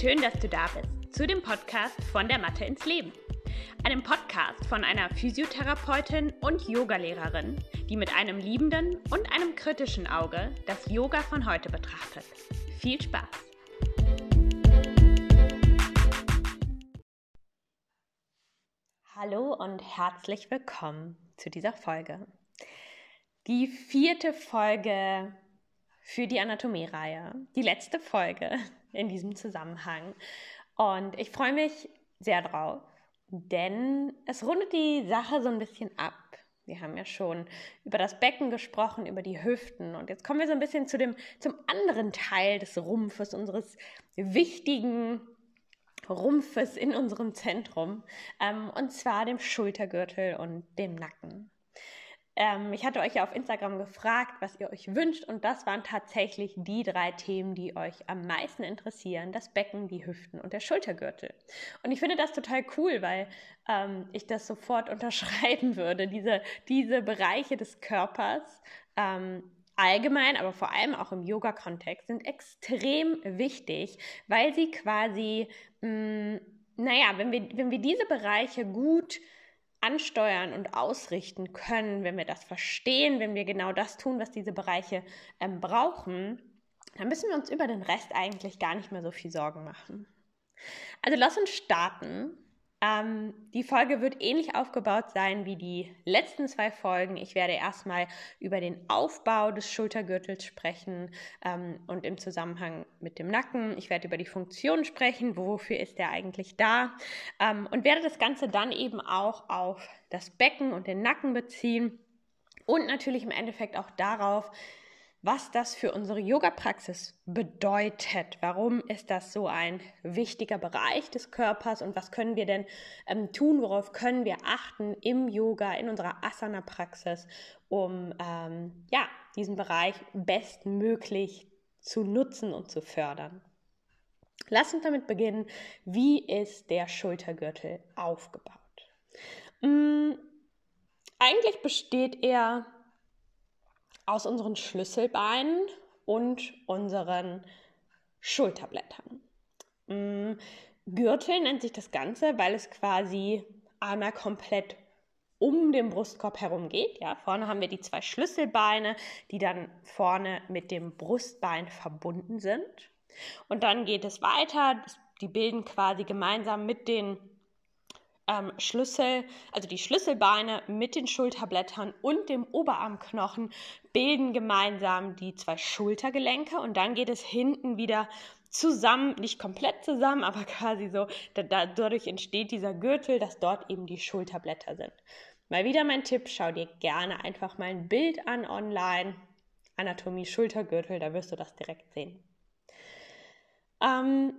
Schön, dass du da bist zu dem Podcast von der Mathe ins Leben. Einem Podcast von einer Physiotherapeutin und Yogalehrerin, die mit einem liebenden und einem kritischen Auge das Yoga von heute betrachtet. Viel Spaß! Hallo und herzlich willkommen zu dieser Folge. Die vierte Folge für die Anatomie-Reihe. Die letzte Folge in diesem Zusammenhang. Und ich freue mich sehr drauf, denn es rundet die Sache so ein bisschen ab. Wir haben ja schon über das Becken gesprochen, über die Hüften. Und jetzt kommen wir so ein bisschen zu dem, zum anderen Teil des Rumpfes, unseres wichtigen Rumpfes in unserem Zentrum. Ähm, und zwar dem Schultergürtel und dem Nacken. Ähm, ich hatte euch ja auf Instagram gefragt, was ihr euch wünscht und das waren tatsächlich die drei Themen, die euch am meisten interessieren. Das Becken, die Hüften und der Schultergürtel. Und ich finde das total cool, weil ähm, ich das sofort unterschreiben würde. Diese, diese Bereiche des Körpers ähm, allgemein, aber vor allem auch im Yoga-Kontext sind extrem wichtig, weil sie quasi, mh, mm, naja, wenn wir, wenn wir diese Bereiche gut ansteuern und ausrichten können, wenn wir das verstehen, wenn wir genau das tun, was diese Bereiche ähm, brauchen, dann müssen wir uns über den Rest eigentlich gar nicht mehr so viel Sorgen machen. Also lass uns starten ähm, die Folge wird ähnlich aufgebaut sein wie die letzten zwei Folgen. Ich werde erstmal über den Aufbau des Schultergürtels sprechen ähm, und im Zusammenhang mit dem Nacken. Ich werde über die Funktion sprechen, wofür ist der eigentlich da ähm, und werde das Ganze dann eben auch auf das Becken und den Nacken beziehen und natürlich im Endeffekt auch darauf, was das für unsere Yoga-Praxis bedeutet. Warum ist das so ein wichtiger Bereich des Körpers und was können wir denn ähm, tun, worauf können wir achten im Yoga, in unserer Asana-Praxis, um ähm, ja, diesen Bereich bestmöglich zu nutzen und zu fördern. Lass uns damit beginnen, wie ist der Schultergürtel aufgebaut? Hm, eigentlich besteht er aus unseren Schlüsselbeinen und unseren Schulterblättern. Mm, Gürtel nennt sich das Ganze, weil es quasi einmal komplett um den Brustkorb herum geht. Ja, vorne haben wir die zwei Schlüsselbeine, die dann vorne mit dem Brustbein verbunden sind. Und dann geht es weiter. Die bilden quasi gemeinsam mit den ähm, Schlüssel, also die Schlüsselbeine mit den Schulterblättern und dem Oberarmknochen bilden gemeinsam die zwei Schultergelenke und dann geht es hinten wieder zusammen, nicht komplett zusammen, aber quasi so, da, dadurch entsteht dieser Gürtel, dass dort eben die Schulterblätter sind. Mal wieder mein Tipp, schau dir gerne einfach mal ein Bild an online, Anatomie Schultergürtel, da wirst du das direkt sehen. Ähm,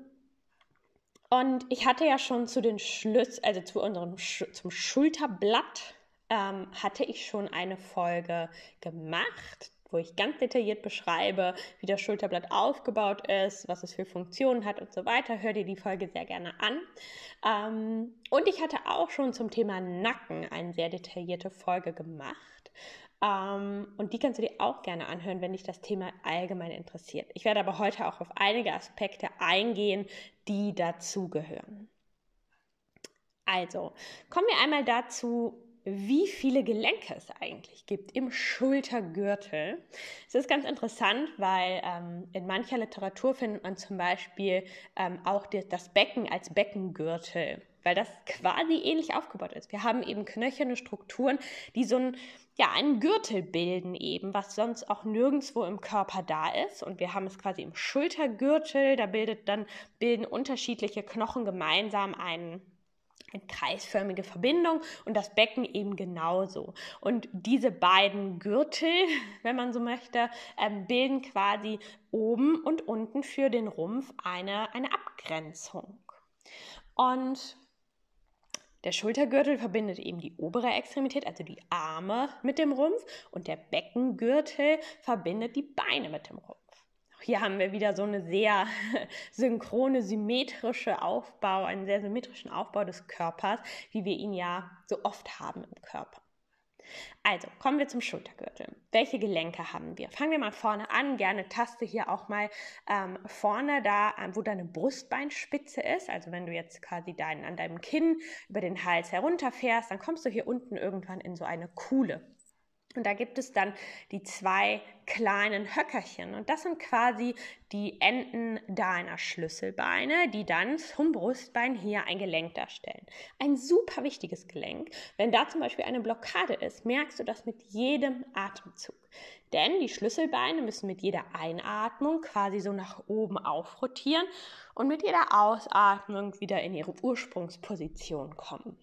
und ich hatte ja schon zu den Schlüs, also zu unserem Sch zum Schulterblatt, ähm, hatte ich schon eine Folge gemacht, wo ich ganz detailliert beschreibe, wie das Schulterblatt aufgebaut ist, was es für Funktionen hat und so weiter. Hör dir die Folge sehr gerne an. Ähm, und ich hatte auch schon zum Thema Nacken eine sehr detaillierte Folge gemacht. Ähm, und die kannst du dir auch gerne anhören, wenn dich das Thema allgemein interessiert. Ich werde aber heute auch auf einige Aspekte eingehen, die dazugehören. Also, kommen wir einmal dazu, wie viele Gelenke es eigentlich gibt im Schultergürtel. Es ist ganz interessant, weil ähm, in mancher Literatur findet man zum Beispiel ähm, auch die, das Becken als Beckengürtel, weil das quasi ähnlich aufgebaut ist. Wir haben eben knöcherne Strukturen, die so ein ja, einen Gürtel bilden eben, was sonst auch nirgendwo im Körper da ist. Und wir haben es quasi im Schultergürtel, da bildet dann, bilden unterschiedliche Knochen gemeinsam einen eine kreisförmige Verbindung und das Becken eben genauso. Und diese beiden Gürtel, wenn man so möchte, ähm, bilden quasi oben und unten für den Rumpf eine, eine Abgrenzung. Und der Schultergürtel verbindet eben die obere Extremität, also die Arme mit dem Rumpf und der Beckengürtel verbindet die Beine mit dem Rumpf. hier haben wir wieder so eine sehr synchrone, symmetrische Aufbau, einen sehr symmetrischen Aufbau des Körpers, wie wir ihn ja so oft haben im Körper. Also, kommen wir zum Schultergürtel. Welche Gelenke haben wir? Fangen wir mal vorne an. Gerne taste hier auch mal ähm, vorne da, wo deine Brustbeinspitze ist. Also, wenn du jetzt quasi deinen, an deinem Kinn über den Hals herunterfährst, dann kommst du hier unten irgendwann in so eine Kuhle. Und da gibt es dann die zwei kleinen Höckerchen. Und das sind quasi die Enden deiner Schlüsselbeine, die dann zum Brustbein hier ein Gelenk darstellen. Ein super wichtiges Gelenk. Wenn da zum Beispiel eine Blockade ist, merkst du das mit jedem Atemzug. Denn die Schlüsselbeine müssen mit jeder Einatmung quasi so nach oben aufrotieren und mit jeder Ausatmung wieder in ihre Ursprungsposition kommen.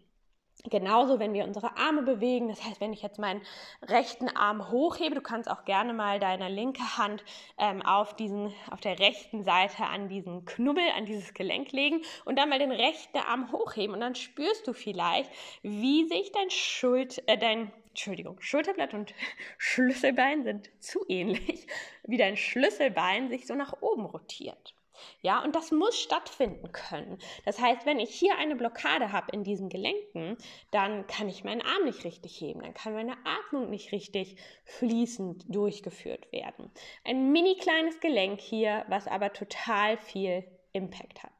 Genauso, wenn wir unsere Arme bewegen, das heißt, wenn ich jetzt meinen rechten Arm hochhebe, du kannst auch gerne mal deine linke Hand ähm, auf, diesen, auf der rechten Seite an diesen Knubbel, an dieses Gelenk legen und dann mal den rechten Arm hochheben und dann spürst du vielleicht, wie sich dein Schuld, äh, dein Entschuldigung, Schulterblatt und Schlüsselbein sind zu ähnlich, wie dein Schlüsselbein sich so nach oben rotiert. Ja, und das muss stattfinden können. Das heißt, wenn ich hier eine Blockade habe in diesen Gelenken, dann kann ich meinen Arm nicht richtig heben, dann kann meine Atmung nicht richtig fließend durchgeführt werden. Ein mini kleines Gelenk hier, was aber total viel Impact hat.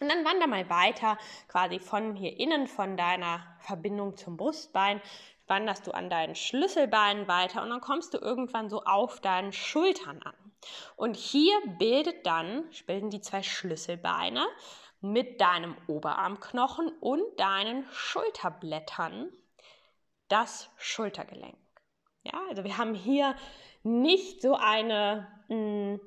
Und dann wander mal weiter, quasi von hier innen, von deiner Verbindung zum Brustbein, wanderst du an deinen Schlüsselbeinen weiter und dann kommst du irgendwann so auf deinen Schultern an. Und hier bildet dann, bilden die zwei Schlüsselbeine mit deinem Oberarmknochen und deinen Schulterblättern das Schultergelenk. Ja, also wir haben hier nicht so eine mh, hm,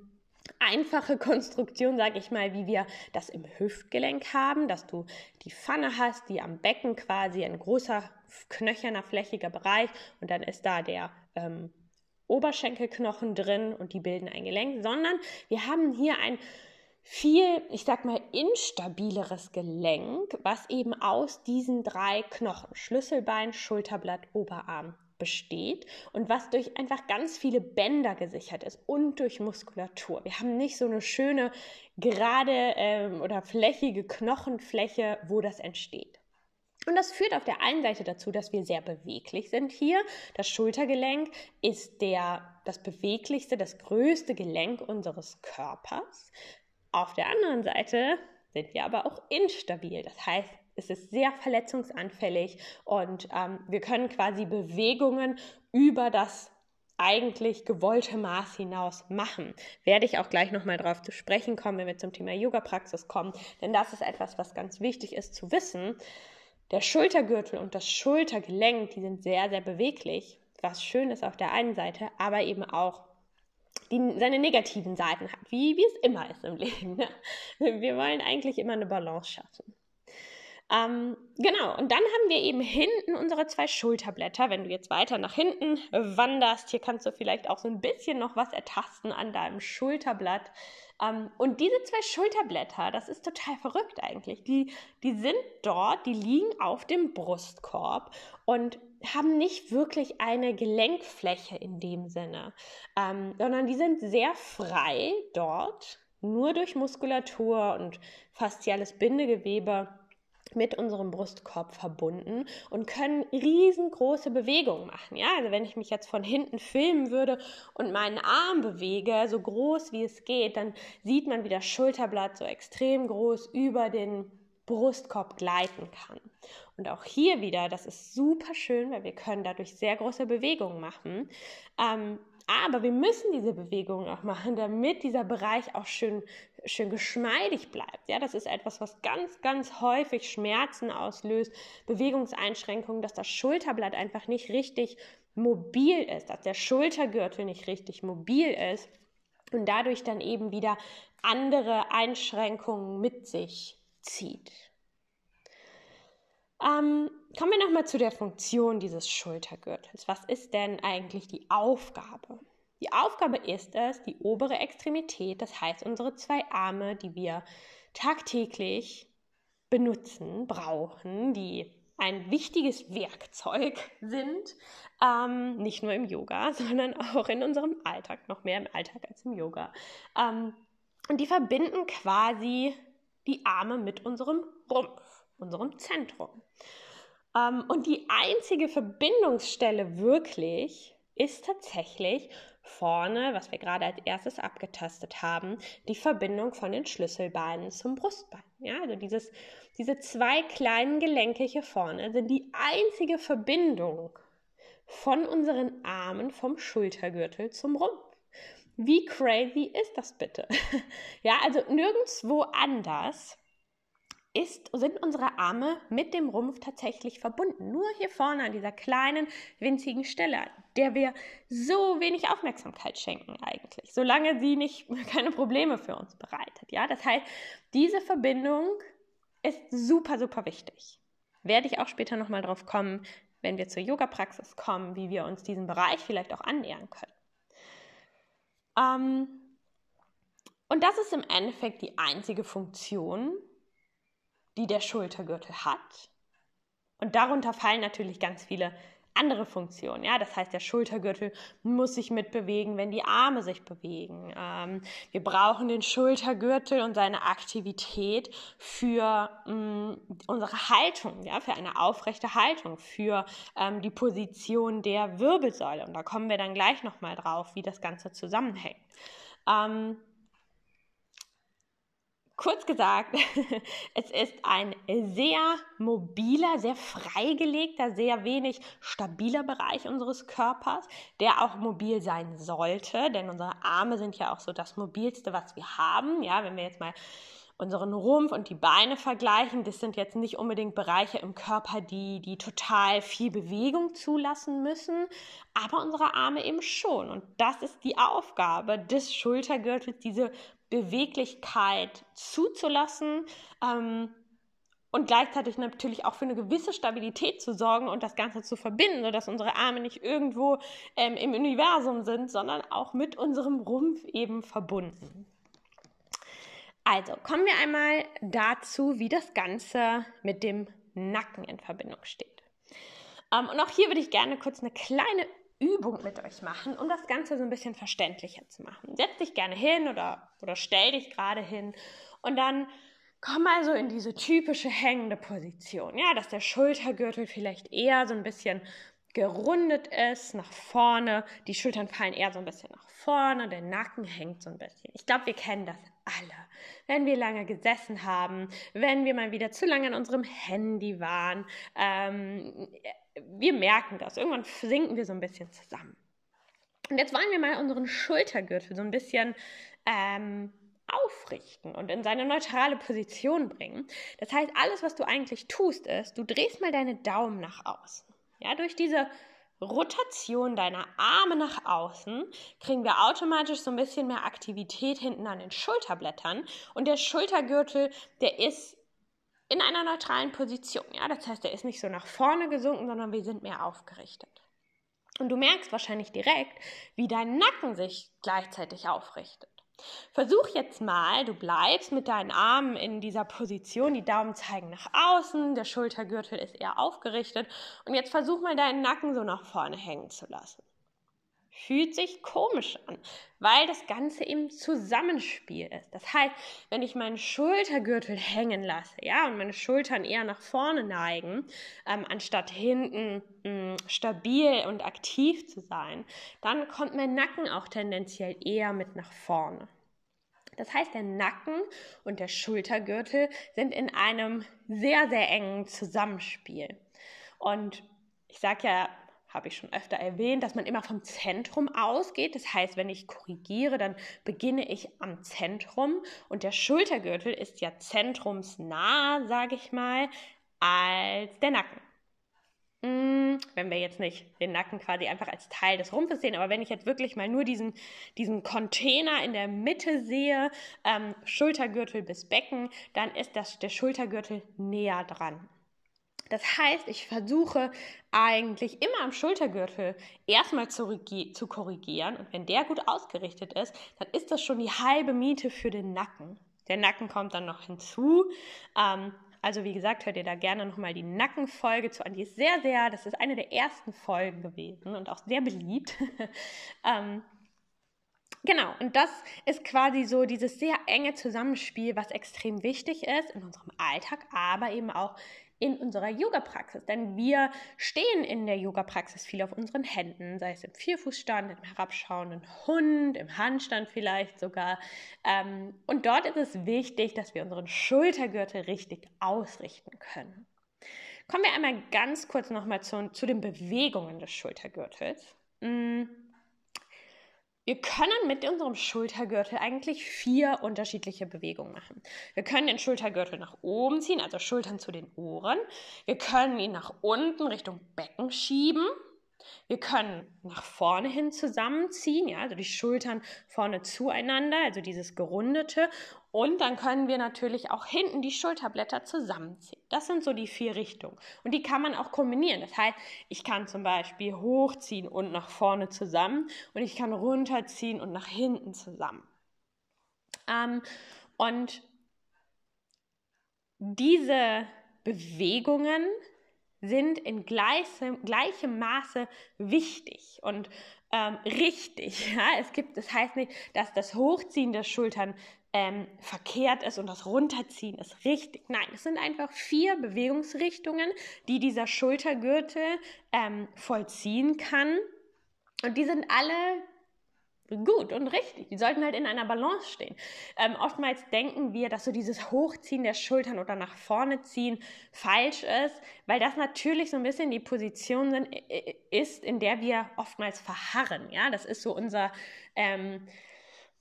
einfache Konstruktion, sage ich mal, wie wir das im Hüftgelenk haben, dass du die Pfanne hast, die am Becken quasi ein großer knöcherner, flächiger Bereich und dann ist da der ähm, Oberschenkelknochen drin und die bilden ein Gelenk, sondern wir haben hier ein viel, ich sag mal, instabileres Gelenk, was eben aus diesen drei Knochen, Schlüsselbein, Schulterblatt, Oberarm, besteht und was durch einfach ganz viele Bänder gesichert ist und durch Muskulatur. Wir haben nicht so eine schöne, gerade ähm, oder flächige Knochenfläche, wo das entsteht. Und das führt auf der einen Seite dazu, dass wir sehr beweglich sind hier. Das Schultergelenk ist der, das beweglichste, das größte Gelenk unseres Körpers. Auf der anderen Seite sind wir aber auch instabil. Das heißt, es ist sehr verletzungsanfällig und ähm, wir können quasi Bewegungen über das eigentlich gewollte Maß hinaus machen. Werde ich auch gleich nochmal drauf zu sprechen kommen, wenn wir zum Thema Yoga-Praxis kommen, denn das ist etwas, was ganz wichtig ist zu wissen. Der Schultergürtel und das Schultergelenk, die sind sehr, sehr beweglich, was schön ist auf der einen Seite, aber eben auch die seine negativen Seiten hat, wie, wie es immer ist im Leben. Ne? Wir wollen eigentlich immer eine Balance schaffen. Ähm, genau, und dann haben wir eben hinten unsere zwei Schulterblätter. Wenn du jetzt weiter nach hinten wanderst, hier kannst du vielleicht auch so ein bisschen noch was ertasten an deinem Schulterblatt. Ähm, und diese zwei Schulterblätter, das ist total verrückt eigentlich. Die, die sind dort, die liegen auf dem Brustkorb und haben nicht wirklich eine Gelenkfläche in dem Sinne, ähm, sondern die sind sehr frei dort, nur durch Muskulatur und fasziales Bindegewebe mit unserem Brustkorb verbunden und können riesengroße Bewegungen machen. Ja, also wenn ich mich jetzt von hinten filmen würde und meinen Arm bewege, so groß wie es geht, dann sieht man, wie das Schulterblatt so extrem groß über den Brustkorb gleiten kann. Und auch hier wieder, das ist super schön, weil wir können dadurch sehr große Bewegungen machen. Ähm, aber wir müssen diese Bewegungen auch machen, damit dieser Bereich auch schön, schön geschmeidig bleibt. Ja, das ist etwas, was ganz, ganz häufig Schmerzen auslöst, Bewegungseinschränkungen, dass das Schulterblatt einfach nicht richtig mobil ist, dass der Schultergürtel nicht richtig mobil ist und dadurch dann eben wieder andere Einschränkungen mit sich zieht. Ähm, kommen wir nochmal zu der Funktion dieses Schultergürtels. Was ist denn eigentlich die Aufgabe? Die Aufgabe ist es, die obere Extremität, das heißt unsere zwei Arme, die wir tagtäglich benutzen, brauchen, die ein wichtiges Werkzeug sind, ähm, nicht nur im Yoga, sondern auch in unserem Alltag, noch mehr im Alltag als im Yoga. Ähm, und die verbinden quasi die Arme mit unserem Rumpf unserem Zentrum. Ähm, und die einzige Verbindungsstelle wirklich ist tatsächlich vorne, was wir gerade als erstes abgetastet haben, die Verbindung von den Schlüsselbeinen zum Brustbein. Ja, also dieses, diese zwei kleinen Gelenke hier vorne sind die einzige Verbindung von unseren Armen vom Schultergürtel zum Rumpf. Wie crazy ist das bitte? ja, also nirgendwo anders ist, sind unsere Arme mit dem Rumpf tatsächlich verbunden. Nur hier vorne an dieser kleinen, winzigen Stelle, der wir so wenig Aufmerksamkeit schenken eigentlich, solange sie nicht keine Probleme für uns bereitet. Ja, das heißt, diese Verbindung ist super, super wichtig. Werde ich auch später nochmal drauf kommen, wenn wir zur Yoga-Praxis kommen, wie wir uns diesen Bereich vielleicht auch annähern können. Ähm, und das ist im Endeffekt die einzige Funktion, die der Schultergürtel hat. Und darunter fallen natürlich ganz viele andere Funktionen. Ja, das heißt, der Schultergürtel muss sich mitbewegen, wenn die Arme sich bewegen. Ähm, wir brauchen den Schultergürtel und seine Aktivität für ähm, unsere Haltung, ja, für eine aufrechte Haltung, für ähm, die Position der Wirbelsäule. Und da kommen wir dann gleich nochmal drauf, wie das Ganze zusammenhängt. Ähm, Kurz gesagt, es ist ein sehr mobiler, sehr freigelegter, sehr wenig stabiler Bereich unseres Körpers, der auch mobil sein sollte, denn unsere Arme sind ja auch so das mobilste, was wir haben. Ja, wenn wir jetzt mal unseren Rumpf und die Beine vergleichen, das sind jetzt nicht unbedingt Bereiche im Körper, die, die total viel Bewegung zulassen müssen, aber unsere Arme eben schon. Und das ist die Aufgabe des Schultergürtels, diese Beweglichkeit zuzulassen ähm, und gleichzeitig natürlich auch für eine gewisse Stabilität zu sorgen und das Ganze zu verbinden, sodass unsere Arme nicht irgendwo ähm, im Universum sind, sondern auch mit unserem Rumpf eben verbunden. Also kommen wir einmal dazu, wie das Ganze mit dem Nacken in Verbindung steht. Ähm, und auch hier würde ich gerne kurz eine kleine Übung mit euch machen, um das Ganze so ein bisschen verständlicher zu machen. Setz dich gerne hin oder, oder stell dich gerade hin und dann komm also in diese typische hängende Position. Ja, dass der Schultergürtel vielleicht eher so ein bisschen gerundet ist, nach vorne. Die Schultern fallen eher so ein bisschen nach vorne, der Nacken hängt so ein bisschen. Ich glaube, wir kennen das alle. Wenn wir lange gesessen haben, wenn wir mal wieder zu lange an unserem Handy waren, ähm, wir merken das. Irgendwann sinken wir so ein bisschen zusammen. Und jetzt wollen wir mal unseren Schultergürtel so ein bisschen ähm, aufrichten und in seine neutrale Position bringen. Das heißt, alles, was du eigentlich tust, ist, du drehst mal deine Daumen nach außen. Ja, durch diese Rotation deiner Arme nach außen kriegen wir automatisch so ein bisschen mehr Aktivität hinten an den Schulterblättern und der Schultergürtel, der ist in einer neutralen Position. Ja, das heißt, er ist nicht so nach vorne gesunken, sondern wir sind mehr aufgerichtet. Und du merkst wahrscheinlich direkt, wie dein Nacken sich gleichzeitig aufrichtet. Versuch jetzt mal, du bleibst mit deinen Armen in dieser Position, die Daumen zeigen nach außen, der Schultergürtel ist eher aufgerichtet und jetzt versuch mal deinen Nacken so nach vorne hängen zu lassen fühlt sich komisch an, weil das Ganze im Zusammenspiel ist. Das heißt, wenn ich meinen Schultergürtel hängen lasse, ja, und meine Schultern eher nach vorne neigen, ähm, anstatt hinten mh, mm, stabil und aktiv zu sein, dann kommt mein Nacken auch tendenziell eher mit nach vorne. Das heißt, der Nacken und der Schultergürtel sind in einem sehr, sehr engen Zusammenspiel. Und ich sage ja habe ich schon öfter erwähnt, dass man immer vom Zentrum ausgeht. Das heißt, wenn ich korrigiere, dann beginne ich am Zentrum und der Schultergürtel ist ja zentrumsnah, sage ich mal, als der Nacken. Hm, wenn wir jetzt nicht den Nacken quasi einfach als Teil des Rumpfes sehen, aber wenn ich jetzt wirklich mal nur diesen, diesen Container in der Mitte sehe, ähm, Schultergürtel bis Becken, dann ist das, der Schultergürtel näher dran. Das heißt, ich versuche eigentlich immer am Schultergürtel erstmal zu, zu, korrigieren und wenn der gut ausgerichtet ist, dann ist das schon die halbe Miete für den Nacken. Der Nacken kommt dann noch hinzu. Ähm, also wie gesagt, hört ihr da gerne nochmal die Nackenfolge zu an. Die ist sehr, sehr, das ist eine der ersten Folgen gewesen und auch sehr beliebt. ähm, Genau, und das ist quasi so dieses sehr enge Zusammenspiel, was extrem wichtig ist in unserem Alltag, aber eben auch in unserer Yoga-Praxis. Denn wir stehen in der Yoga-Praxis viel auf unseren Händen, sei es im Vierfußstand, im herabschauenden Hund, im Handstand vielleicht sogar. Ähm, und dort ist es wichtig, dass wir unseren Schultergürtel richtig ausrichten können. Kommen wir einmal ganz kurz nochmal zu, zu den Bewegungen des Schultergürtels. Mm. Wir können mit unserem Schultergürtel eigentlich vier unterschiedliche Bewegungen machen. Wir können den Schultergürtel nach oben ziehen, also Schultern zu den Ohren. Wir können ihn nach unten Richtung Becken schieben. Wir können nach vorne hin zusammenziehen, ja, also die Schultern vorne zueinander, also dieses gerundete. Und dann können wir natürlich auch hinten die Schulterblätter zusammenziehen. Das sind so die vier Richtungen. Und die kann man auch kombinieren. Das heißt, ich kann zum Beispiel hochziehen und nach vorne zusammen und ich kann runterziehen und nach hinten zusammen. Ähm, und diese Bewegungen sind in gleichem, gleichem Maße wichtig und ähm, richtig. Ja? Es gibt, das heißt nicht, dass das Hochziehen der Schultern ähm, verkehrt ist und das Runterziehen ist richtig. Nein, es sind einfach vier Bewegungsrichtungen, die dieser Schultergürtel ähm, vollziehen kann. Und die sind alle gut und richtig. Die sollten halt in einer Balance stehen. Ähm, oftmals denken wir, dass so dieses Hochziehen der Schultern oder nach vorne ziehen falsch ist, weil das natürlich so ein bisschen die Position sind, ist, in der wir oftmals verharren. Ja, das ist so unser, ähm,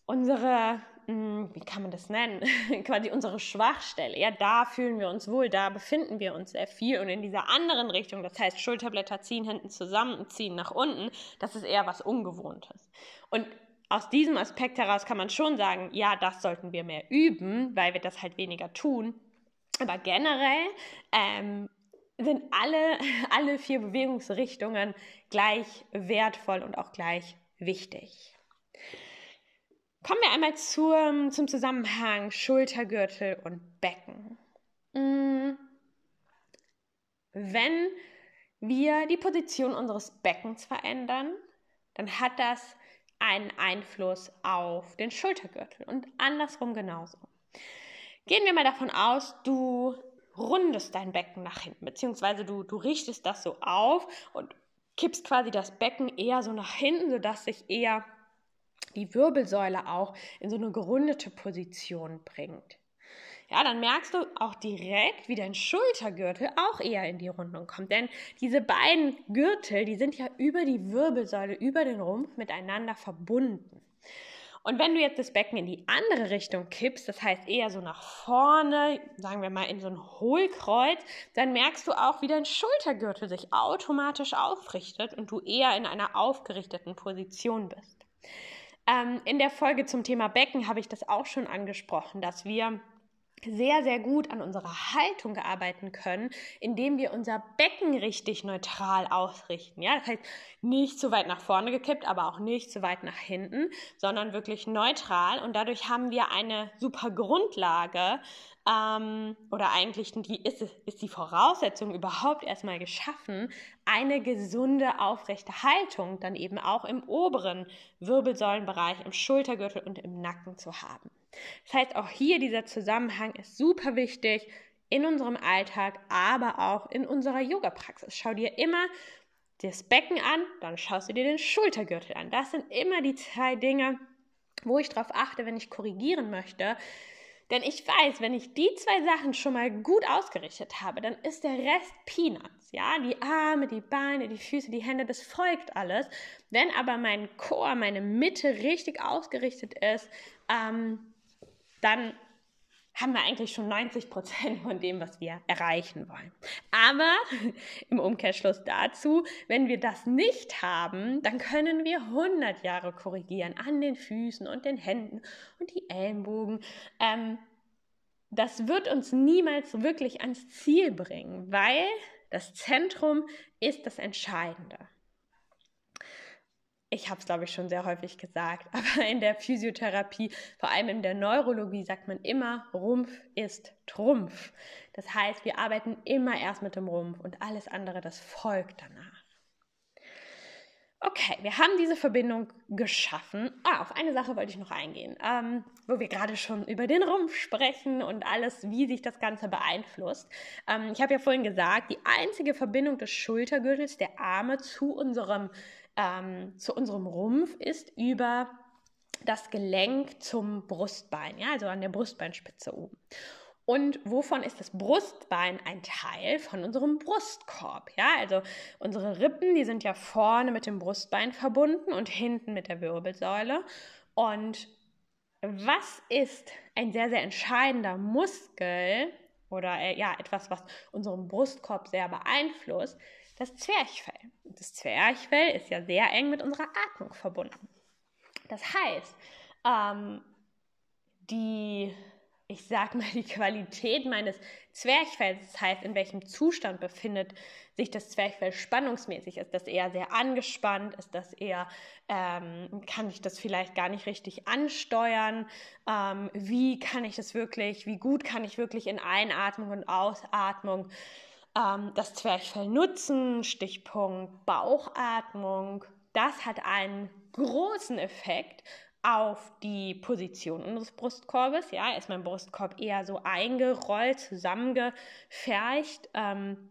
unsere wie kann man das nennen, quasi unsere Schwachstelle. Ja, da fühlen wir uns wohl, da befinden wir uns sehr viel. Und in dieser anderen Richtung, das heißt Schulterblätter ziehen hinten zusammen und ziehen nach unten, das ist eher was Ungewohntes. Und aus diesem Aspekt heraus kann man schon sagen, ja, das sollten wir mehr üben, weil wir das halt weniger tun. Aber generell ähm, sind alle, alle vier Bewegungsrichtungen gleich wertvoll und auch gleich wichtig. Kommen wir einmal zum, zum Zusammenhang Schultergürtel und Becken. Mm. Wenn wir die Position unseres Beckens verändern, dann hat das einen Einfluss auf den Schultergürtel und andersrum genauso. Gehen wir mal davon aus, du rundest dein Becken nach hinten, beziehungsweise du, du richtest das so auf und kippst quasi das Becken eher so nach hinten, sodass sich eher die Wirbelsäule auch in so eine gerundete Position bringt. Ja, dann merkst du auch direkt, wie dein Schultergürtel auch eher in die Rundung kommt. Denn diese beiden Gürtel, die sind ja über die Wirbelsäule, über den Rumpf miteinander verbunden. Und wenn du jetzt das Becken in die andere Richtung kippst, das heißt eher so nach vorne, sagen wir mal in so ein Hohlkreuz, dann merkst du auch, wie dein Schultergürtel sich automatisch aufrichtet und du eher in einer aufgerichteten Position bist. Ähm, in der Folge zum Thema Becken habe ich das auch schon angesprochen, dass wir sehr, sehr gut an unserer Haltung arbeiten können, indem wir unser Becken richtig neutral ausrichten. Ja, das heißt, nicht zu weit nach vorne gekippt, aber auch nicht zu weit nach hinten, sondern wirklich neutral. Und dadurch haben wir eine super Grundlage, ähm, oder eigentlich die, ist, ist die Voraussetzung überhaupt erstmal geschaffen, eine gesunde, aufrechte Haltung dann eben auch im oberen Wirbelsäulenbereich, im Schultergürtel und im Nacken zu haben. Das heißt, auch hier dieser Zusammenhang ist super wichtig in unserem Alltag, aber auch in unserer Yoga-Praxis. Schau dir immer das Becken an, dann schaust du dir den Schultergürtel an. Das sind immer die zwei Dinge, wo ich darauf achte, wenn ich korrigieren möchte, denn ich weiß, wenn ich die zwei Sachen schon mal gut ausgerichtet habe, dann ist der Rest Peanuts. Ja, die Arme, die Beine, die Füße, die Hände, das folgt alles. Wenn aber mein Chor, meine Mitte richtig ausgerichtet ist, ähm, dann haben wir eigentlich schon 90 Prozent von dem, was wir erreichen wollen. Aber im Umkehrschluss dazu, wenn wir das nicht haben, dann können wir 100 Jahre korrigieren an den Füßen und den Händen und die Ellenbogen. Ähm, das wird uns niemals wirklich ans Ziel bringen, weil das Zentrum ist das Entscheidende ich habe es, glaube ich, schon sehr häufig gesagt, aber in der Physiotherapie, vor allem in der Neurologie, sagt man immer, Rumpf ist Trumpf. Das heißt, wir arbeiten immer erst mit dem Rumpf und alles andere, das folgt danach. Okay, wir haben diese Verbindung geschaffen. Ah, auf eine Sache wollte ich noch eingehen, ähm, wo wir gerade schon über den Rumpf sprechen und alles, wie sich das Ganze beeinflusst. Ähm, ich habe ja vorhin gesagt, die einzige Verbindung des Schultergürtels, der Arme zu unserem, ähm, zu unserem Rumpf ist über das Gelenk zum Brustbein, ja, also an der Brustbeinspitze oben. Und wovon ist das Brustbein ein Teil von unserem Brustkorb? Ja, also unsere Rippen, die sind ja vorne mit dem Brustbein verbunden und hinten mit der Wirbelsäule. Und was ist ein sehr, sehr entscheidender Muskel oder äh, ja, etwas, was unseren Brustkorb sehr beeinflusst? Das Zwerchfell. Das Zwerchfell ist ja sehr eng mit unserer Atmung verbunden. Das heißt, ähm, die ich sag mal, die Qualität meines Zwerchfells, das heißt, in welchem Zustand befindet sich das Zwerchfell spannungsmäßig? Ist das eher sehr angespannt? Ist das eher, ähm, kann ich das vielleicht gar nicht richtig ansteuern? Ähm, wie kann ich das wirklich, wie gut kann ich wirklich in Einatmung und Ausatmung ähm, das Zwerchfell nutzen? Stichpunkt Bauchatmung. Das hat einen großen Effekt auf die Position unseres Brustkorbes. Ja, ist mein Brustkorb eher so eingerollt, zusammengefercht. Ähm,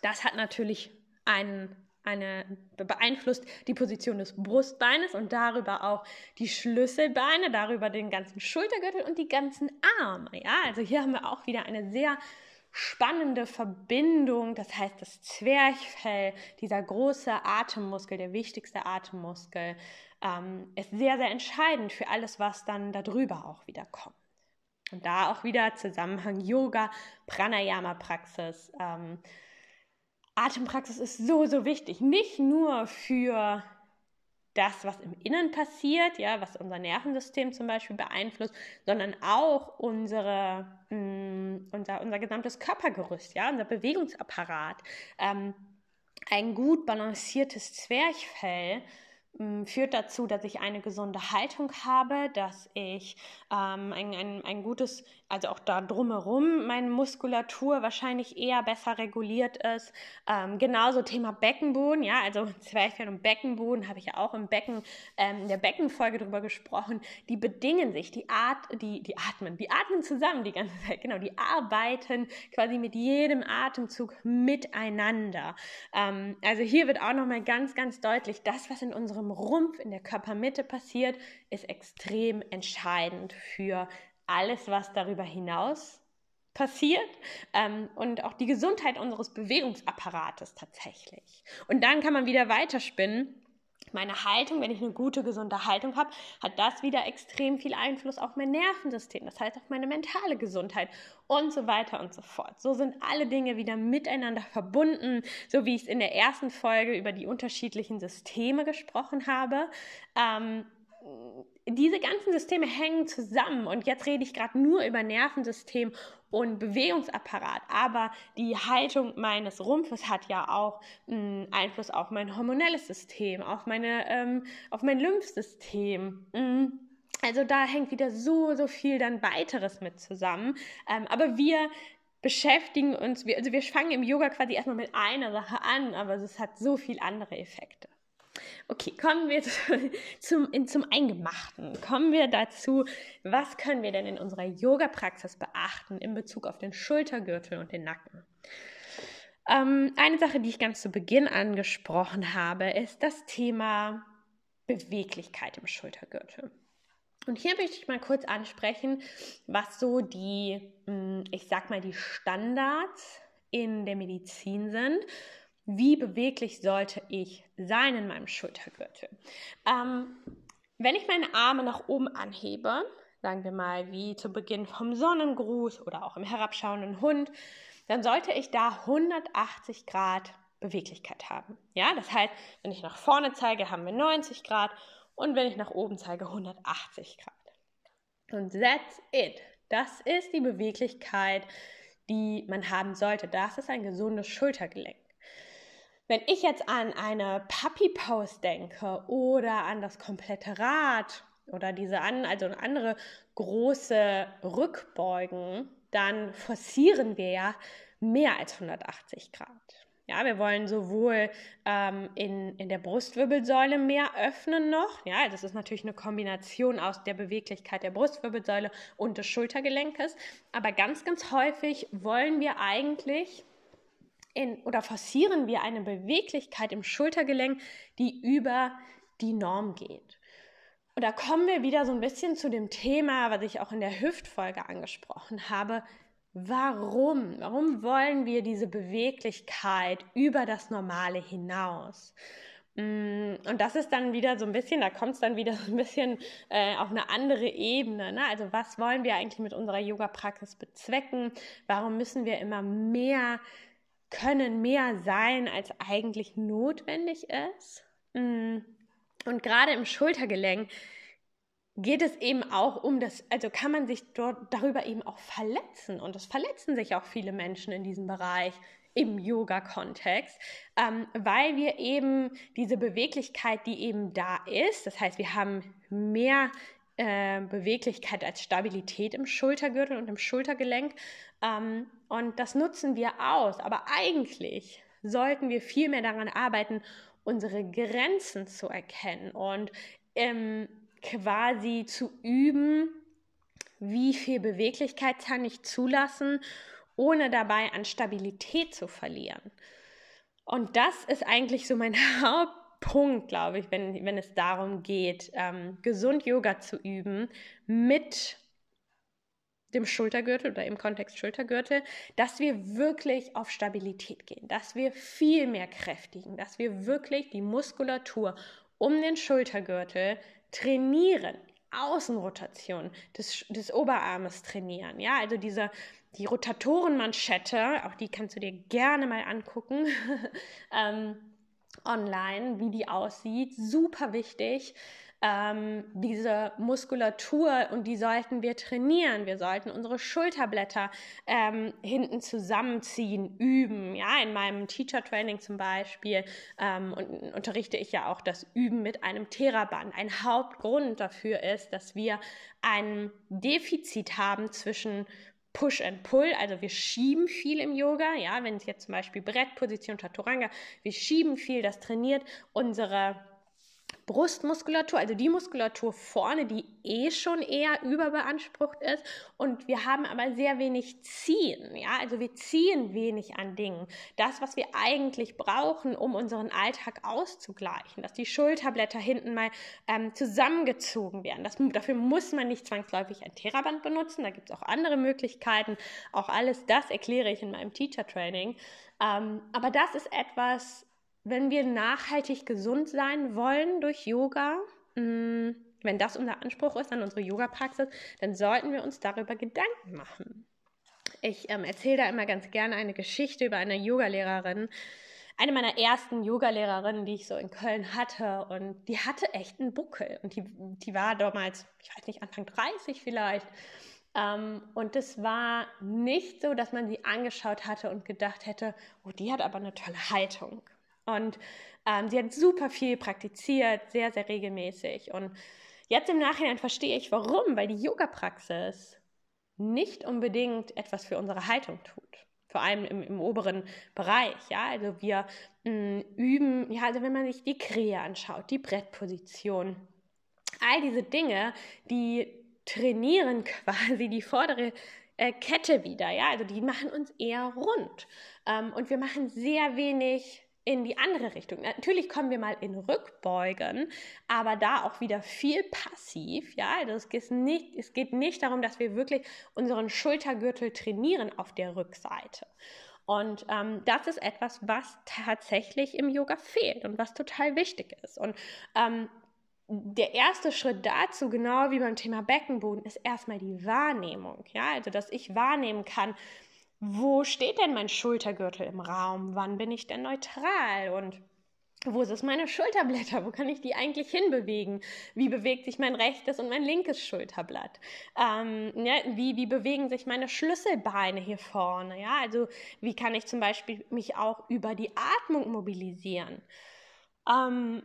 das hat natürlich einen, eine beeinflusst die Position des Brustbeines und darüber auch die Schlüsselbeine, darüber den ganzen Schultergürtel und die ganzen Arme. Ja, also hier haben wir auch wieder eine sehr spannende Verbindung. Das heißt, das Zwerchfell, dieser große Atemmuskel, der wichtigste Atemmuskel, ähm, ist sehr, sehr entscheidend für alles, was dann darüber auch wieder kommt. Und da auch wieder Zusammenhang Yoga, Pranayama-Praxis. Ähm, Atempraxis ist so, so wichtig. Nicht nur für das, was im Innen passiert, ja, was unser Nervensystem zum Beispiel beeinflusst, sondern auch unsere, mh, mm, unser, unser gesamtes Körpergerüst, ja, unser Bewegungsapparat. Ähm, ein gut balanciertes Zwerchfell führt dazu, dass ich eine gesunde Haltung habe, dass ich ähm, ein, ein, ein gutes, also auch da drumherum meine Muskulatur wahrscheinlich eher besser reguliert ist. Ähm, genauso Thema Beckenboden, ja, also Zwerchfell und Beckenboden habe ich ja auch im Becken, ähm, in der Beckenfolge drüber gesprochen. Die bedingen sich, die Art, die, die atmen, die atmen zusammen die ganze Zeit, genau, die arbeiten quasi mit jedem Atemzug miteinander. Ähm, also hier wird auch nochmal ganz, ganz deutlich, das, was in unserem Rumpf, in der Körpermitte passiert, ist extrem entscheidend für alles, was darüber hinaus passiert ähm, und auch die Gesundheit unseres Bewegungsapparates tatsächlich. Und dann kann man wieder weiterspinnen meine Haltung, wenn ich eine gute, gesunde Haltung habe, hat das wieder extrem viel Einfluss auf mein Nervensystem, das heißt auf meine mentale Gesundheit und so weiter und so fort. So sind alle Dinge wieder miteinander verbunden, so wie ich es in der ersten Folge über die unterschiedlichen Systeme gesprochen habe. Ähm, diese ganzen Systeme hängen zusammen und jetzt rede ich gerade nur über Nervensystem und Bewegungsapparat, aber die Haltung meines Rumpfes hat ja auch mh, Einfluss auf mein hormonelles System, auf, meine, ähm, auf mein Lymphsystem. Mh. Also da hängt wieder so, so viel dann weiteres mit zusammen. Ähm, aber wir beschäftigen uns, wir, also wir fangen im Yoga quasi erstmal mit einer Sache an, aber es hat so viele andere Effekte. Okay, kommen wir zum, in, zum Eingemachten. Kommen wir dazu, was können wir denn in unserer Yoga-Praxis beachten in Bezug auf den Schultergürtel und den Nacken? Ähm, eine Sache, die ich ganz zu Beginn angesprochen habe, ist das Thema Beweglichkeit im Schultergürtel. Und hier möchte ich mal kurz ansprechen, was so die, hm, ich sag mal, die Standards in der Medizin sind wie beweglich sollte ich sein in meinem Schultergürtel. Ähm, wenn ich meine Arme nach oben anhebe, sagen wir mal wie zu Beginn vom Sonnengruß oder auch im herabschauenden Hund, dann sollte ich da 180 Grad Beweglichkeit haben. Ja, das heißt, wenn ich nach vorne zeige, haben wir 90 Grad und wenn ich nach oben zeige, 180 Grad. Und that's it. Das ist die Beweglichkeit, die man haben sollte. Das ist ein gesundes Schultergelenk. Wenn ich jetzt an eine Puppy Pose denke oder an das komplette Rad oder diese an, also andere große Rückbeugen, dann forcieren wir ja mehr als 180 Grad. Ja, wir wollen sowohl ähm, in, in der Brustwirbelsäule mehr öffnen noch. Ja, das ist natürlich eine Kombination aus der Beweglichkeit der Brustwirbelsäule und des Schultergelenkes. Aber ganz, ganz häufig wollen wir eigentlich in, oder forcieren wir eine Beweglichkeit im Schultergelenk, die über die Norm geht. Und da kommen wir wieder so ein bisschen zu dem Thema, was ich auch in der Hüftfolge angesprochen habe. Warum? Warum wollen wir diese Beweglichkeit über das Normale hinaus? Mm, und das ist dann wieder so ein bisschen, da kommt es dann wieder so ein bisschen äh, auf eine andere Ebene. Ne? Also was wollen wir eigentlich mit unserer Yoga-Praxis bezwecken? Warum müssen wir immer mehr können, mehr sein, als eigentlich notwendig ist? Mm. Und gerade im Schultergelenk geht es eben auch um das, also kann man sich dort darüber eben auch verletzen. Und es verletzen sich auch viele Menschen in diesem Bereich im Yoga-Kontext, ähm, weil wir eben diese Beweglichkeit, die eben da ist, das heißt, wir haben mehr äh, Beweglichkeit als Stabilität im Schultergürtel und im Schultergelenk ähm, und das nutzen wir aus. Aber eigentlich sollten wir viel mehr daran arbeiten, unsere Grenzen zu erkennen und ähm, quasi zu üben, wie viel Beweglichkeit kann ich zulassen, ohne dabei an Stabilität zu verlieren. Und das ist eigentlich so mein Hauptpunkt, glaube ich, wenn, wenn es darum geht, ähm, gesund Yoga zu üben mit dem Schultergürtel oder im Kontext Schultergürtel, dass wir wirklich auf Stabilität gehen, dass wir viel mehr kräftigen, dass wir wirklich die Muskulatur um den Schultergürtel trainieren, Außenrotation des, des Oberarmes trainieren. Ja, also diese, die Rotatorenmanschette, auch die kannst du dir gerne mal angucken ähm, online, wie die aussieht. Super wichtig ähm, diese Muskulatur und die sollten wir trainieren. Wir sollten unsere Schulterblätter ähm, hinten zusammenziehen, üben. Ja, in meinem Teacher Training zum Beispiel ähm, und, unterrichte ich ja auch das Üben mit einem Theraband. Ein Hauptgrund dafür ist, dass wir ein Defizit haben zwischen Push and Pull, also wir schieben viel im Yoga, ja, wenn es jetzt zum Beispiel Brettposition, Chaturanga, wir schieben viel, das trainiert unsere Brustmuskulatur, also die Muskulatur vorne, die eh schon eher überbeansprucht ist. Und wir haben aber sehr wenig Ziehen. Ja, also wir ziehen wenig an Dingen. Das, was wir eigentlich brauchen, um unseren Alltag auszugleichen, dass die Schulterblätter hinten mal ähm, zusammengezogen werden. Das, dafür muss man nicht zwangsläufig ein Theraband benutzen. Da gibt es auch andere Möglichkeiten. Auch alles das erkläre ich in meinem Teacher Training. Ähm, aber das ist etwas, wenn wir nachhaltig gesund sein wollen durch Yoga, mm, wenn das unser Anspruch ist an unsere Yoga-Praxis, dann sollten wir uns darüber Gedanken machen. Ich ähm, erzähle da immer ganz gerne eine Geschichte über eine Yogalehrerin, eine meiner ersten Yogalehrerinnen, die ich so in Köln hatte. Und die hatte echt einen Buckel. Und die, die war damals, ich weiß nicht, Anfang 30 vielleicht. Ähm, und es war nicht so, dass man sie angeschaut hatte und gedacht hätte, oh, die hat aber eine tolle Haltung. Und ähm, sie hat super viel praktiziert, sehr, sehr regelmäßig. Und jetzt im Nachhinein verstehe ich, warum, weil die Yoga-Praxis nicht unbedingt etwas für unsere Haltung tut. Vor allem im, im oberen Bereich, ja. Also wir mh, mm, üben, ja, also wenn man sich die Krähe anschaut, die Brettposition, all diese Dinge, die trainieren quasi die vordere äh, Kette wieder, ja. Also die machen uns eher rund. Ähm, und wir machen sehr wenig in die andere Richtung. Natürlich kommen wir mal in Rückbeugen, aber da auch wieder viel passiv. Ja, also es geht nicht, es geht nicht darum, dass wir wirklich unseren Schultergürtel trainieren auf der Rückseite. Und ähm, das ist etwas, was tatsächlich im Yoga fehlt und was total wichtig ist. Und ähm, der erste Schritt dazu, genau wie beim Thema Beckenboden, ist erstmal die Wahrnehmung. Ja, also dass ich wahrnehmen kann, wo steht denn mein Schultergürtel im Raum? Wann bin ich denn neutral? Und wo ist meine Schulterblätter? Wo kann ich die eigentlich hinbewegen? Wie bewegt sich mein rechtes und mein linkes Schulterblatt? Ähm, ja, wie, wie bewegen sich meine Schlüsselbeine hier vorne? Ja, also wie kann ich zum Beispiel mich auch über die Atmung mobilisieren? Ähm,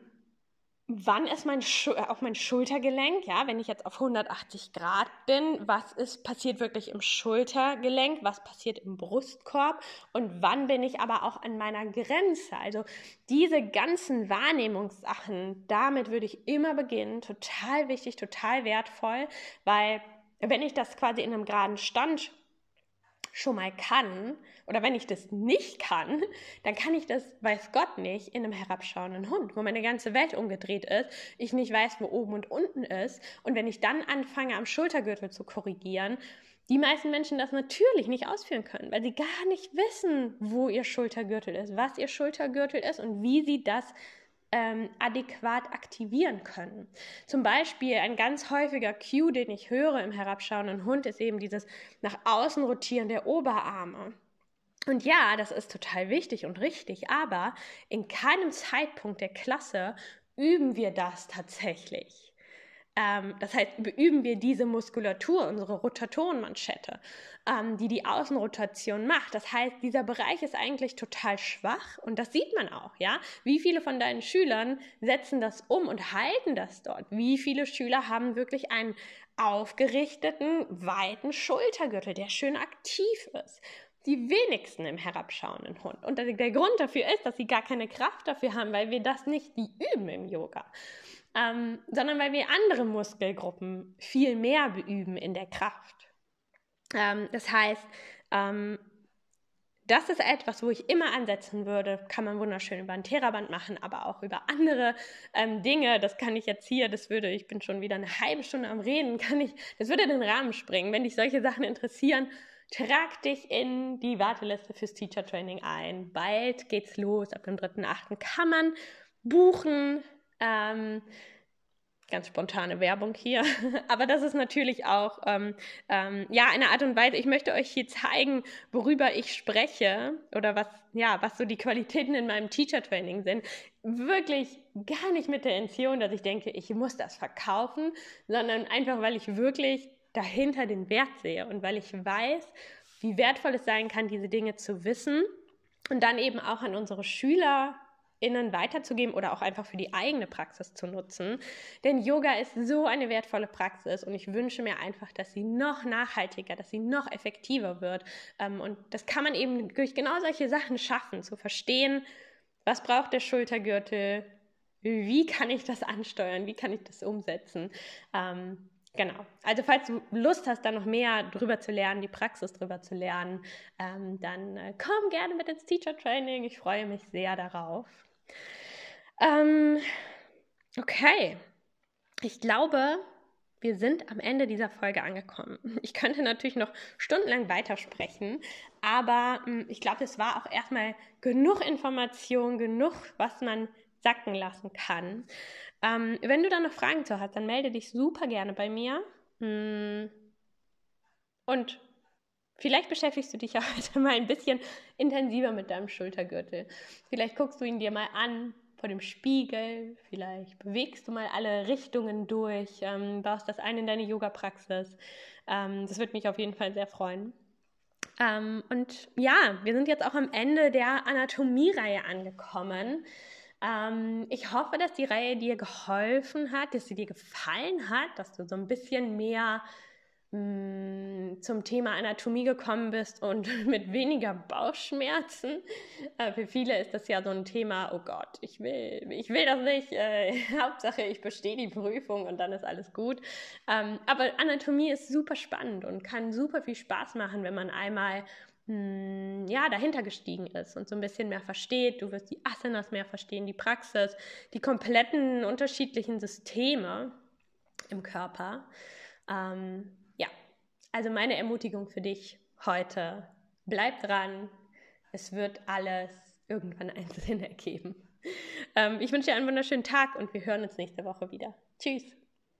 wann ist mein Schu äh, auf mein Schultergelenk, ja, wenn ich jetzt auf 180 Grad bin, was ist passiert wirklich im Schultergelenk, was passiert im Brustkorb? Und wann bin ich aber auch an meiner Grenze? Also diese ganzen Wahrnehmungssachen, damit würde ich immer beginnen, total wichtig, total wertvoll, weil wenn ich das quasi in einem geraden Stand schon mal kann, oder wenn ich das nicht kann, dann kann ich das, weiß Gott nicht, in einem herabschauenden Hund, wo meine ganze Welt umgedreht ist, ich nicht weiß, wo oben und unten ist. Und wenn ich dann anfange, am Schultergürtel zu korrigieren, die meisten Menschen das natürlich nicht ausführen können, weil sie gar nicht wissen, wo ihr Schultergürtel ist, was ihr Schultergürtel ist und wie sie das ähm, adäquat aktivieren können. Zum Beispiel ein ganz häufiger Cue, den ich höre im herabschauenden Hund, ist eben dieses nach außen rotieren der Oberarme. Und ja, das ist total wichtig und richtig, aber in keinem Zeitpunkt der Klasse üben wir das tatsächlich. Ähm, das heißt, üben wir diese Muskulatur, unsere Rotatorenmanschette, ähm, die die Außenrotation macht. Das heißt, dieser Bereich ist eigentlich total schwach und das sieht man auch, ja. Wie viele von deinen Schülern setzen das um und halten das dort? Wie viele Schüler haben wirklich einen aufgerichteten, weiten Schultergürtel, der schön aktiv ist? die wenigsten im herabschauenden Hund. Und der Grund dafür ist, dass sie gar keine Kraft dafür haben, weil wir das nicht üben im Yoga ähm, sondern weil wir andere Muskelgruppen viel mehr beüben in der Kraft. Ähm, das heißt, ähm, das ist etwas, wo ich immer ansetzen würde. Kann man wunderschön über ein Theraband machen, aber auch über andere ähm, Dinge. Das kann ich jetzt hier, das würde, ich bin schon wieder eine halbe Stunde am Reden, kann ich, das würde den Rahmen springen. Wenn dich solche Sachen interessieren, trag dich in die Warteliste fürs Teacher Training ein. Bald geht's los. Ab dem 3.8. kann man buchen. Ähm, ganz spontane Werbung hier, aber das ist natürlich auch ähm, ähm, ja eine Art und Weise. Ich möchte euch hier zeigen, worüber ich spreche oder was ja was so die Qualitäten in meinem Teacher Training sind. Wirklich gar nicht mit der Intention, dass ich denke, ich muss das verkaufen, sondern einfach, weil ich wirklich dahinter den Wert sehe und weil ich weiß, wie wertvoll es sein kann, diese Dinge zu wissen und dann eben auch an unsere Schüler innen weiterzugeben oder auch einfach für die eigene Praxis zu nutzen. Denn Yoga ist so eine wertvolle Praxis und ich wünsche mir einfach, dass sie noch nachhaltiger, dass sie noch effektiver wird. Ähm, und das kann man eben durch genau solche Sachen schaffen, zu verstehen, was braucht der Schultergürtel, wie kann ich das ansteuern, wie kann ich das umsetzen. Ähm, Genau. Also falls du Lust hast, da noch mehr drüber zu lernen, die Praxis drüber zu lernen, ähm, dann äh, komm gerne mit ins Teacher Training. Ich freue mich sehr darauf. Ähm, okay. Ich glaube, wir sind am Ende dieser Folge angekommen. Ich könnte natürlich noch stundenlang weitersprechen, aber mh, hm, ich glaube, es war auch erstmal genug Information, genug, was man sacken lassen kann. Ähm, wenn du da noch Fragen zu hast, dann melde dich super gerne bei mir. Hm. Und vielleicht beschäftigst du dich ja heute mal ein bisschen intensiver mit deinem Schultergürtel. Vielleicht guckst du ihn dir mal an vor dem Spiegel, vielleicht bewegst du mal alle Richtungen durch, ähm, baust das ein in deine Yoga-Praxis. Ähm, das würde mich auf jeden Fall sehr freuen. Ähm, und ja, wir sind jetzt auch am Ende der Anatomie-Reihe angekommen. Ähm, ich hoffe, dass die Reihe dir geholfen hat, dass sie dir gefallen hat, dass du so ein bisschen mehr mm, zum Thema Anatomie gekommen bist und mit weniger Bauchschmerzen. Äh, für viele ist das ja so ein Thema, oh Gott, ich will, ich will das nicht. Äh, Hauptsache, ich bestehe die Prüfung und dann ist alles gut. Ähm, aber Anatomie ist super spannend und kann super viel Spaß machen, wenn man einmal hm, ja, dahinter gestiegen ist und so ein bisschen mehr versteht. Du wirst die Asanas mehr verstehen, die Praxis, die kompletten unterschiedlichen Systeme im Körper. Ähm, ja, also meine Ermutigung für dich heute, bleib dran, es wird alles irgendwann einen Sinn ergeben. Ähm, ich wünsche dir einen wunderschönen Tag und wir hören uns nächste Woche wieder. Tschüss.